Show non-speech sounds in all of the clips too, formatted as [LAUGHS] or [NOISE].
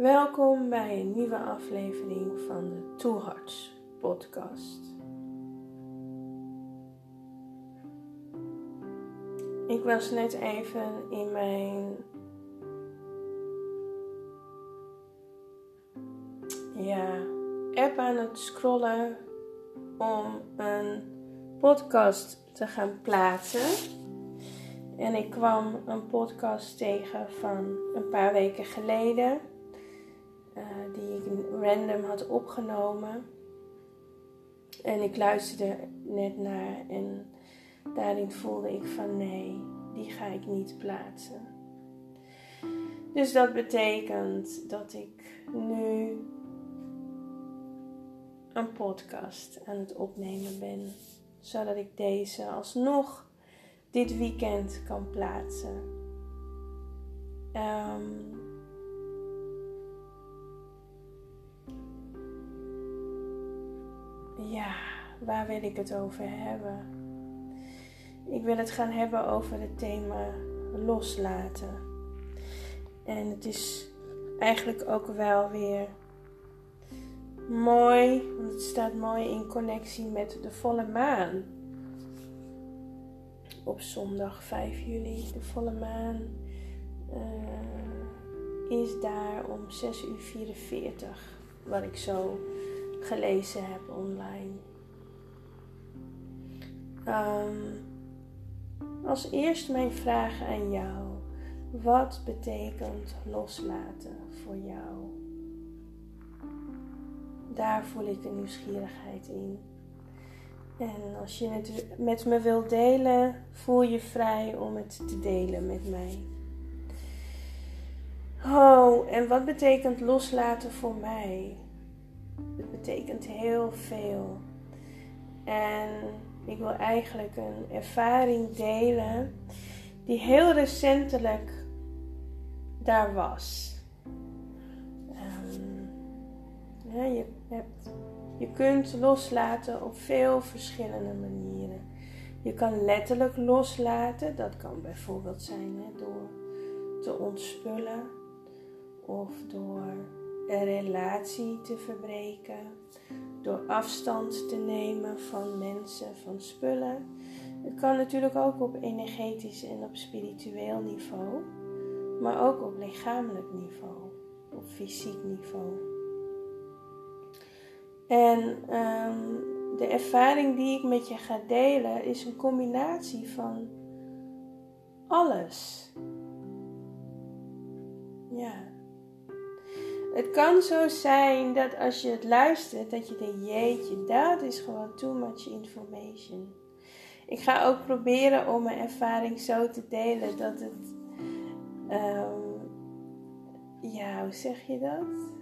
Welkom bij een nieuwe aflevering van de Two Hearts podcast. Ik was net even in mijn ja, app aan het scrollen om een podcast te gaan plaatsen. En ik kwam een podcast tegen van een paar weken geleden. Uh, die ik random had opgenomen. En ik luisterde net naar en daarin voelde ik van nee, die ga ik niet plaatsen. Dus dat betekent dat ik nu een podcast aan het opnemen ben, zodat ik deze alsnog dit weekend kan plaatsen. Um, ja, waar wil ik het over hebben? Ik wil het gaan hebben over het thema loslaten. En het is eigenlijk ook wel weer mooi, want het staat mooi in connectie met de volle maan op zondag 5 juli. De volle maan uh, is daar om 6 uur 44, wat ik zo gelezen heb online. Um, als eerst mijn vraag aan jou. Wat betekent loslaten voor jou? Daar voel ik de nieuwsgierigheid in. En als je het met me wilt delen, voel je vrij om het te delen met mij. Oh, en wat betekent loslaten voor mij? Het betekent heel veel. En ik wil eigenlijk een ervaring delen die heel recentelijk daar was. Um, ja, je hebt je kunt loslaten op veel verschillende manieren. Je kan letterlijk loslaten, dat kan bijvoorbeeld zijn hè, door te ontspullen of door een relatie te verbreken, door afstand te nemen van mensen, van spullen. Het kan natuurlijk ook op energetisch en op spiritueel niveau, maar ook op lichamelijk niveau, op fysiek niveau. En um, de ervaring die ik met je ga delen is een combinatie van alles. Ja. Het kan zo zijn dat als je het luistert, dat je denkt, jeetje, dat is gewoon too much information. Ik ga ook proberen om mijn ervaring zo te delen dat het, um, ja, hoe zeg je dat?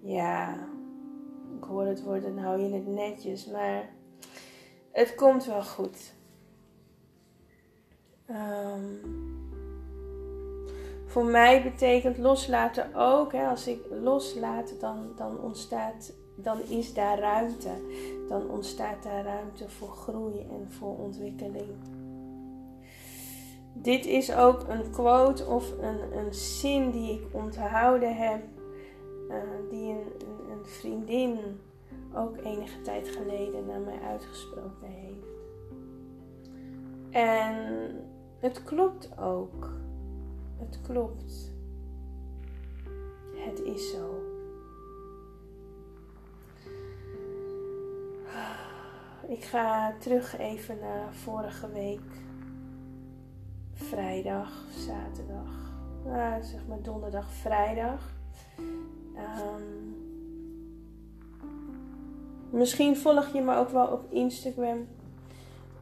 Ja, ik hoor het woord, dan hou je het netjes, maar het komt wel goed. Um, voor mij betekent loslaten ook, hè, als ik loslaat, dan, dan ontstaat, dan is daar ruimte. Dan ontstaat daar ruimte voor groei en voor ontwikkeling. Dit is ook een quote of een, een zin die ik onthouden heb eh, die een, vriendin ook enige tijd geleden naar mij uitgesproken heeft. En het klopt ook. Het klopt. Het is zo. Ik ga terug even naar vorige week. Vrijdag, zaterdag. Zeg maar donderdag, vrijdag. Um, misschien volg je me ook wel op Instagram.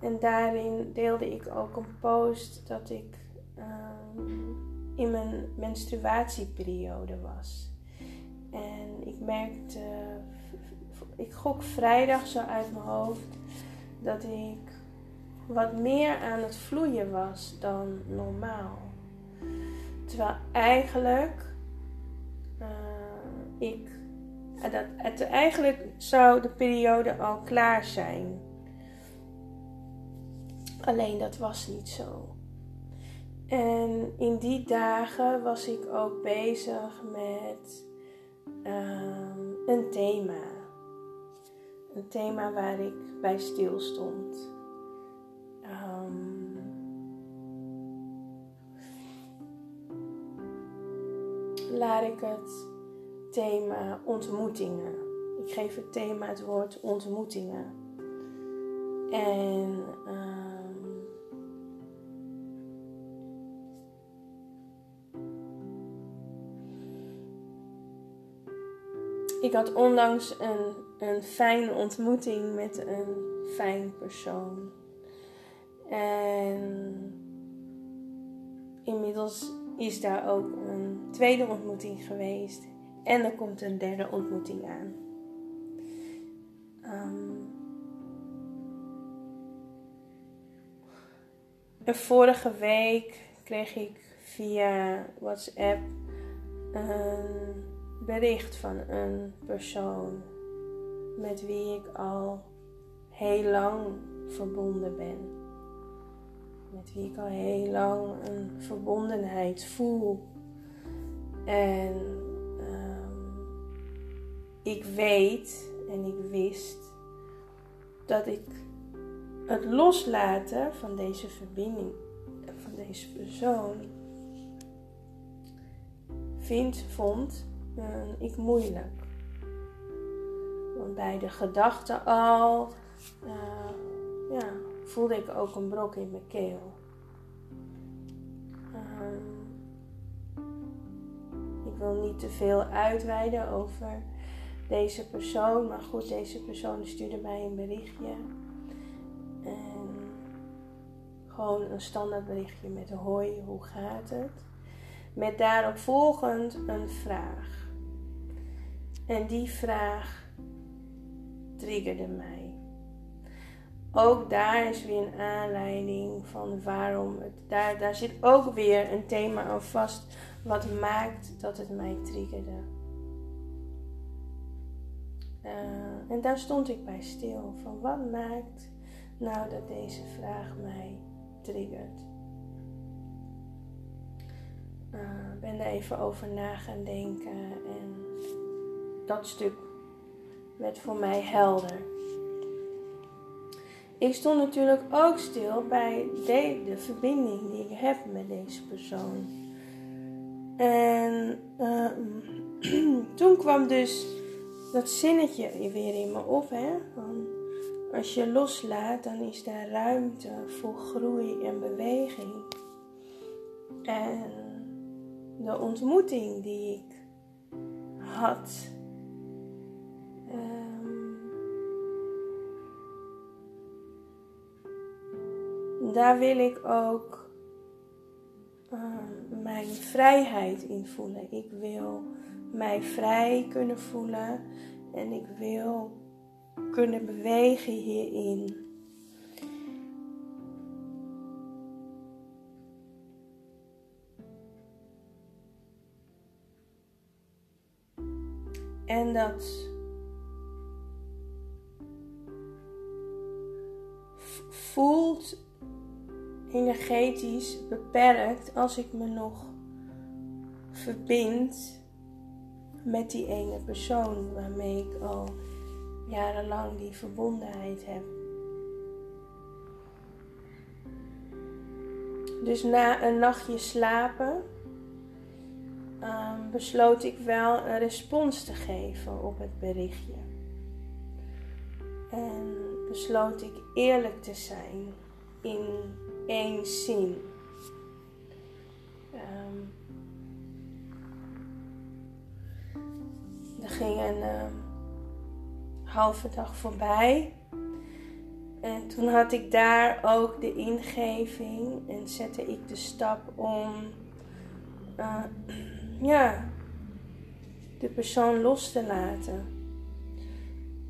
En daarin deelde ik ook een post dat ik in mijn menstruatieperiode was. En ik merkte, ik gok vrijdag zo uit mijn hoofd, dat ik wat meer aan het vloeien was dan normaal. Terwijl eigenlijk ik. Dat, het, eigenlijk zou de periode al klaar zijn. Alleen dat was niet zo. En in die dagen was ik ook bezig met ehm, een thema. Een thema waar ik bij stil stond. Um, laat ik het thema ontmoetingen. Ik geef het thema het woord ontmoetingen. En um, ik had onlangs een, een fijne ontmoeting met een fijn persoon. En inmiddels is daar ook een tweede ontmoeting geweest. En er komt een derde ontmoeting aan. Um, vorige week kreeg ik via WhatsApp een bericht van een persoon met wie ik al heel lang verbonden ben. Met wie ik al heel lang een verbondenheid voel. En um, ik weet en ik wist dat ik het loslaten van deze verbinding, van deze persoon, vind, vond ik moeilijk. Want bij de gedachte al uh, ja, voelde ik ook een brok in mijn keel. Um, ik wil niet te veel uitweiden over deze persoon, maar goed, deze persoon stuurde mij een berichtje. En gewoon een standaard berichtje met hoi, hoe gaat het? Met daarop volgend een vraag. En die vraag triggerde mij. Ook daar is weer een aanleiding van waarom het. Daar, daar zit ook weer een thema aan vast. Wat maakt dat het mij triggerde. Uh, en daar stond ik bij stil. Van wat maakt nou dat deze vraag mij triggert? Ik uh, ben er even over na gaan denken en dat stuk werd voor mij helder. Ik stond natuurlijk ook stil bij de, de verbinding die ik heb met deze persoon. En uh, [CLEARS THROAT] toen kwam dus dat zinnetje weer in me op. Hè? Van als je loslaat, dan is daar ruimte voor groei en beweging. En de ontmoeting die ik had. Um, daar wil ik ook um, mijn vrijheid in voelen. Ik wil mij vrij kunnen voelen en ik wil kunnen bewegen hierin. En dat voelt energetisch beperkt als ik me nog verbind met die ene persoon waarmee ik al jarenlang die verbondenheid heb. Dus na een nachtje slapen um, besloot ik wel een respons te geven op het berichtje. En besloot ik eerlijk te zijn in één zin. Um, er ging een um, halve dag voorbij. En toen had ik daar ook de ingeving en zette ik de stap om uh, [CLEARS THROAT] ja, de persoon los te laten.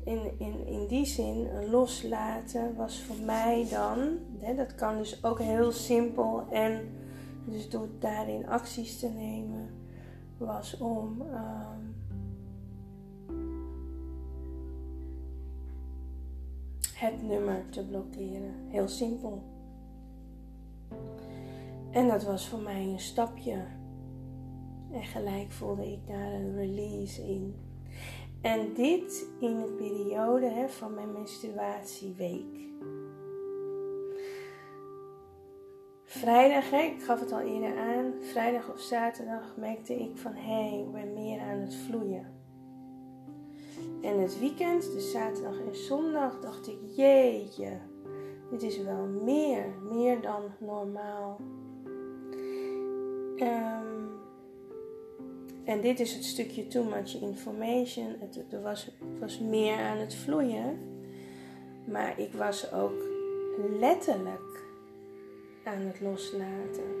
In, in, in die zin, loslaten was voor mij dan, hè, dat kan dus ook heel simpel en dus door daarin acties te nemen, was om um, het nummer te blokkeren. Heel simpel. En dat was voor mij een stapje. En gelijk voelde ik daar een release in. En dit in de periode hè, van mijn menstruatieweek. Vrijdag, hè, ik gaf het al eerder aan, vrijdag of zaterdag merkte ik van hé, hey, ik ben meer aan het vloeien. En het weekend, dus zaterdag en zondag, dacht ik, jeetje, dit is wel meer, meer dan normaal. Um, en dit is het stukje too much information. Het, er was, was meer aan het vloeien. Maar ik was ook letterlijk aan het loslaten.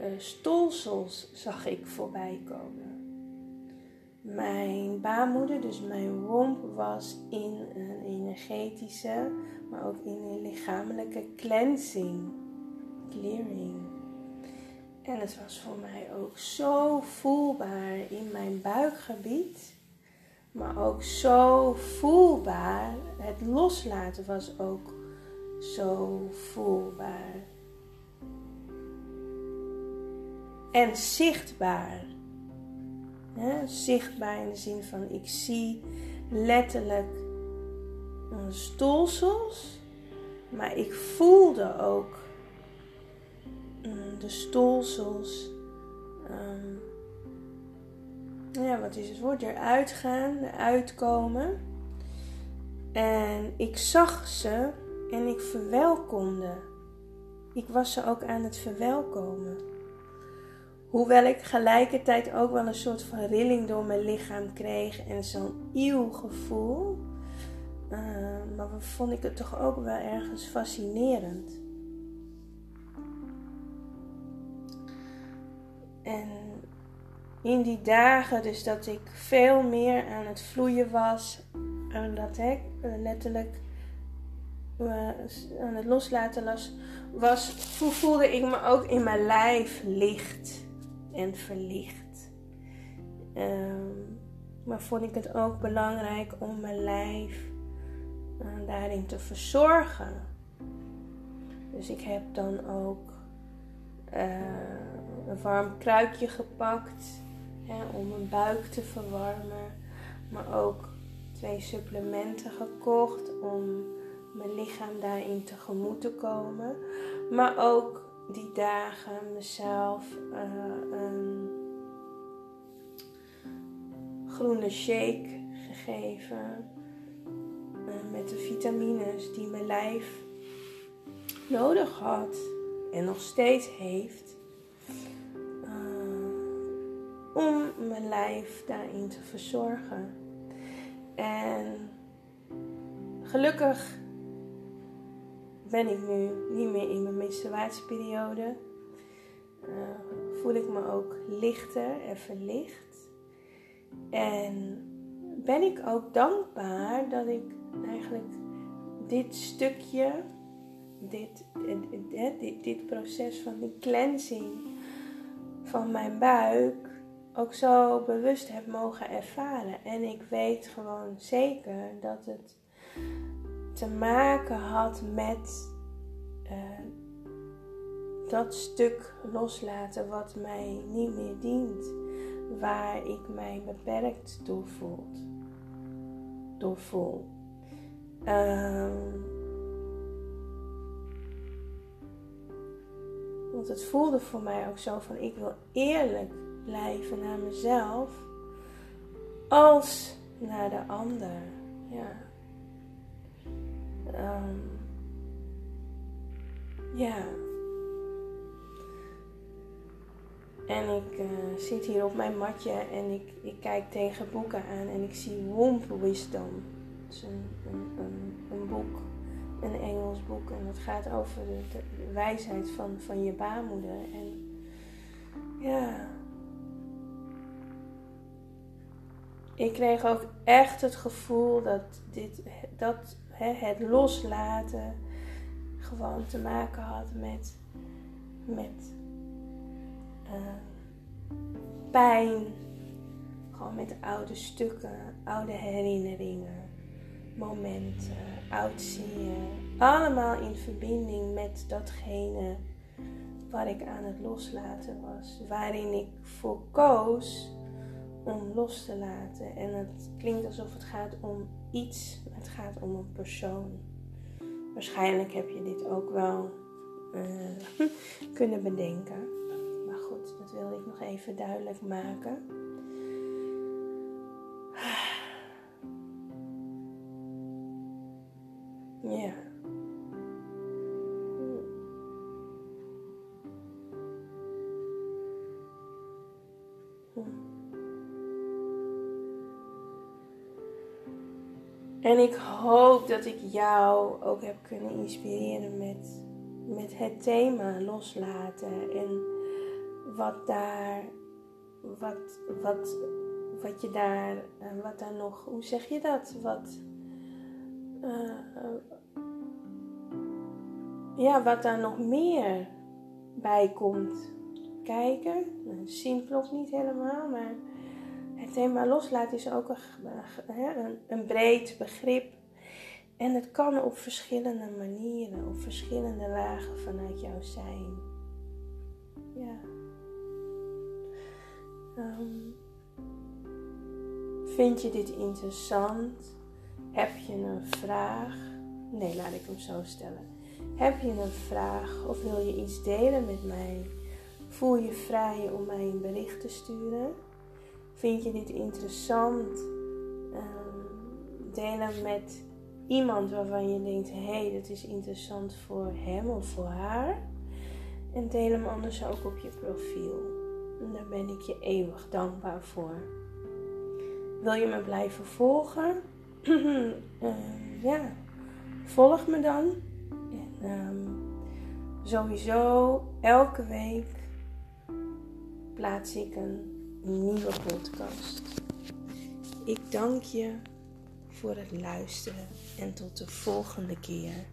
Uh, stolsels zag ik voorbij komen. Mijn baarmoeder, dus mijn womb, was in een energetische, maar ook in een lichamelijke cleansing, clearing. En het was voor mij ook zo voelbaar in mijn buikgebied. Maar ook zo voelbaar. Het loslaten was ook zo voelbaar. En zichtbaar. zichtbaar in de zin van ik zie letterlijk stolsels. Maar ik voelde ook de stolsels. Um, ja, wat is het woord? Eruit gaan, eruit komen. En ik zag ze en ik verwelkomde. Ik was ze ook aan het verwelkomen. Hoewel ik gelijkertijd ook wel een soort van rilling door mijn lichaam kreeg en zo'n eeuw gevoel. Uh, maar vond ik het toch ook wel ergens fascinerend. En in die dagen, dus dat ik veel meer aan het vloeien was, en dat ik letterlijk uh, aan het loslaten was, was, voelde ik me ook in mijn lijf licht en verlicht. Um, maar vond ik het ook belangrijk om mijn lijf uh, daarin te verzorgen. Dus ik heb dan ook een warm kruikje gepakt hè, om mijn buik te verwarmen. Maar ook twee supplementen gekocht om mijn lichaam daarin tegemoet te komen. Maar ook die dagen mezelf uh, een groene shake gegeven. Uh, met de vitamines die mijn lijf nodig had en nog steeds heeft om mijn lijf daarin te verzorgen. En gelukkig ben ik nu niet meer in mijn menstruatieperiode. Uh, voel ik me ook lichter en verlicht. En ben ik ook dankbaar dat ik eigenlijk dit stukje, dit, dit, dit, dit proces van die cleansing van mijn buik ook zo bewust heb mogen ervaren. En ik weet gewoon zeker dat het te maken had met uh, dat stuk loslaten wat mij niet meer dient. Waar ik mij beperkt door voel. Door voel. Um, want het voelde voor mij ook zo van ik wil eerlijk blijven naar mezelf als naar de ander. Ja. Um, ja. En ik uh, zit hier op mijn matje en ik, ik kijk tegen boeken aan en ik zie Womb Wisdom. Dat is een, een, een, een boek, een Engels boek. En dat gaat over de, wijsheid van, van je baarmoeder. En ja, ik kreeg ook echt het gevoel dat, dit, dat hè, het loslaten gewoon te maken had met, met uh, pijn. Gewoon met oude stukken, oude herinneringen, momenten, oud zien. Allemaal in verbinding met datgene waar ik aan het loslaten was. Waarin ik voor koos om los te laten. En het klinkt alsof het gaat om iets, het gaat om een persoon. Waarschijnlijk heb je dit ook wel uh, [LAUGHS] kunnen bedenken. Maar goed, dat wilde ik nog even duidelijk maken. En ik hoop dat ik jou ook heb kunnen inspireren met, met het thema loslaten. En wat daar, wat, wat, wat je daar, eh, wat daar nog, hoe zeg je dat? Wat, uh, ja, wat daar nog meer bij komt kijken. Nou, zien klopt niet helemaal, maar het thema loslaten is ook een, een, breed begrip. En het kan op verschillende manieren, op verschillende lagen vanuit jou zijn. Ja. Um, vind je dit interessant? Heb je een vraag? Nee, laat ik hem zo stellen. Heb je een vraag of wil je iets delen met mij? Voel je vrij om mij een bericht te sturen. Vind je dit interessant? Um, deel hem met iemand waarvan je denkt: hé, hey, dat is interessant voor hem of voor haar. En deel hem anders ook op je profiel. En daar ben ik je eeuwig dankbaar voor. Wil je me blijven volgen? uh, [CLEARS THROAT] ja, volg me dan. En um, sowieso elke week plaats ik een nieuwe podcast. Ik dank je voor het luisteren en tot de volgende keer.